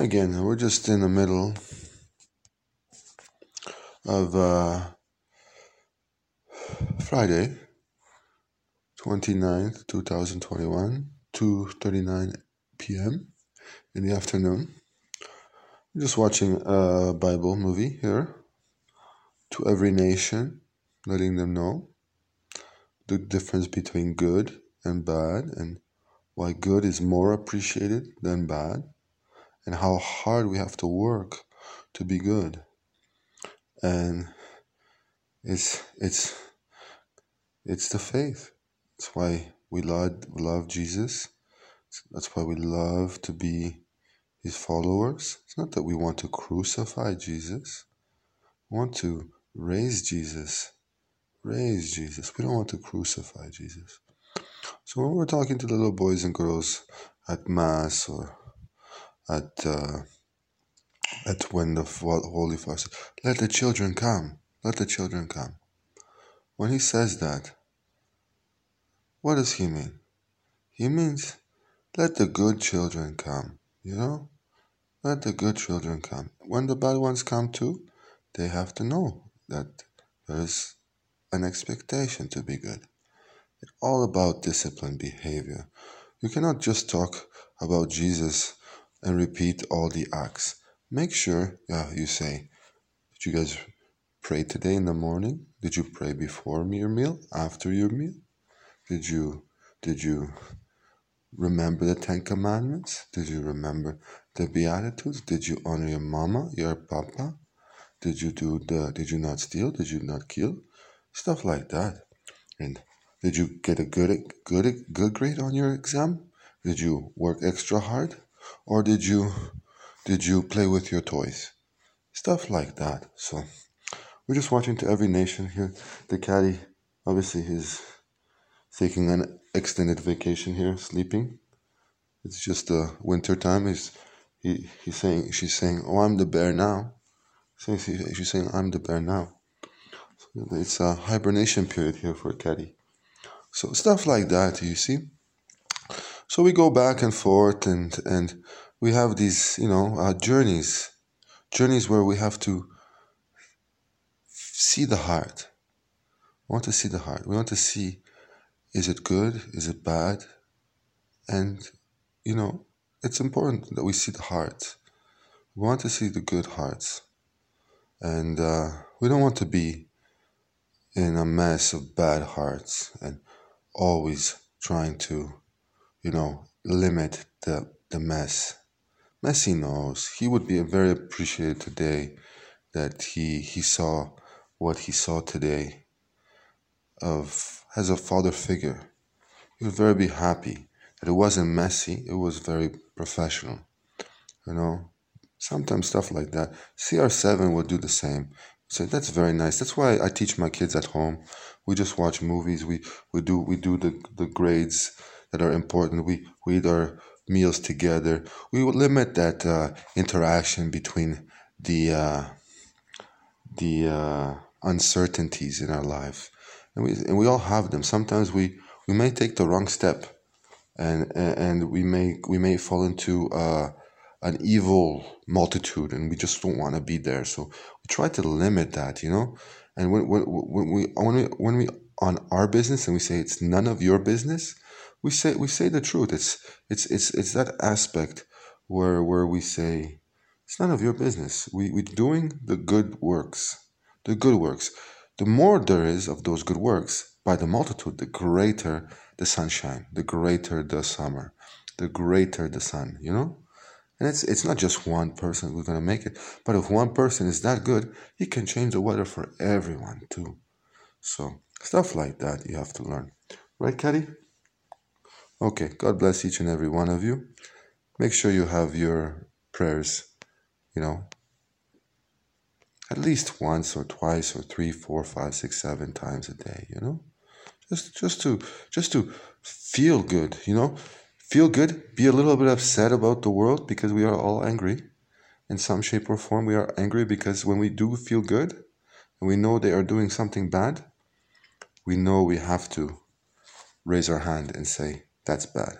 Again, we're just in the middle of uh, Friday, 29th, 2021, 2.39 p.m. in the afternoon. I'm just watching a Bible movie here to every nation, letting them know the difference between good and bad and why good is more appreciated than bad and how hard we have to work to be good. And it's it's it's the faith. That's why we love love Jesus. That's why we love to be his followers. It's not that we want to crucify Jesus. We want to raise Jesus. Raise Jesus. We don't want to crucify Jesus. So when we're talking to little boys and girls at Mass or at uh, at when the Holy Father "Let the children come, let the children come." When he says that, what does he mean? He means, "Let the good children come." You know, let the good children come. When the bad ones come too, they have to know that there is an expectation to be good. It's all about disciplined behavior. You cannot just talk about Jesus and repeat all the acts. Make sure, yeah, you say, did you guys pray today in the morning? Did you pray before your meal? After your meal? Did you did you remember the Ten Commandments? Did you remember the Beatitudes? Did you honor your mama, your papa? Did you do the did you not steal? Did you not kill? Stuff like that. And did you get a good good good grade on your exam? Did you work extra hard? Or did you did you play with your toys? Stuff like that. So we're just watching to every nation here. The caddy, obviously, he's taking an extended vacation here, sleeping. It's just a uh, winter time. He's he, he's saying she's saying, "Oh, I'm the bear now." She's saying, "I'm the bear now." So it's a hibernation period here for caddy. So stuff like that, you see. So we go back and forth, and and we have these, you know, uh, journeys, journeys where we have to see the heart. We want to see the heart. We want to see, is it good? Is it bad? And you know, it's important that we see the heart. We want to see the good hearts, and uh, we don't want to be in a mess of bad hearts and always trying to you know, limit the, the mess. Messi knows he would be very appreciated today that he he saw what he saw today of as a father figure. He would very be happy that it wasn't messy, it was very professional. You know, sometimes stuff like that. CR7 would do the same. Say that's very nice. That's why I teach my kids at home. We just watch movies. We we do we do the the grades that are important. We, we eat our meals together. We will limit that uh, interaction between the uh, the uh, uncertainties in our life, and we and we all have them. Sometimes we we may take the wrong step, and and we may we may fall into uh, an evil multitude, and we just don't want to be there. So we try to limit that, you know. And when when, when we when we when we on our business and we say it's none of your business, we say we say the truth. It's it's it's it's that aspect where where we say it's none of your business. We we're doing the good works, the good works. The more there is of those good works, by the multitude, the greater the sunshine, the greater the summer, the greater the sun. You know. And it's it's not just one person who's gonna make it, but if one person is that good, he can change the weather for everyone too. So stuff like that you have to learn, right, Caddy? Okay, God bless each and every one of you. Make sure you have your prayers, you know, at least once or twice or three, four, five, six, seven times a day, you know? Just just to just to feel good, you know? Feel good, be a little bit upset about the world because we are all angry in some shape or form. We are angry because when we do feel good and we know they are doing something bad, we know we have to raise our hand and say, that's bad.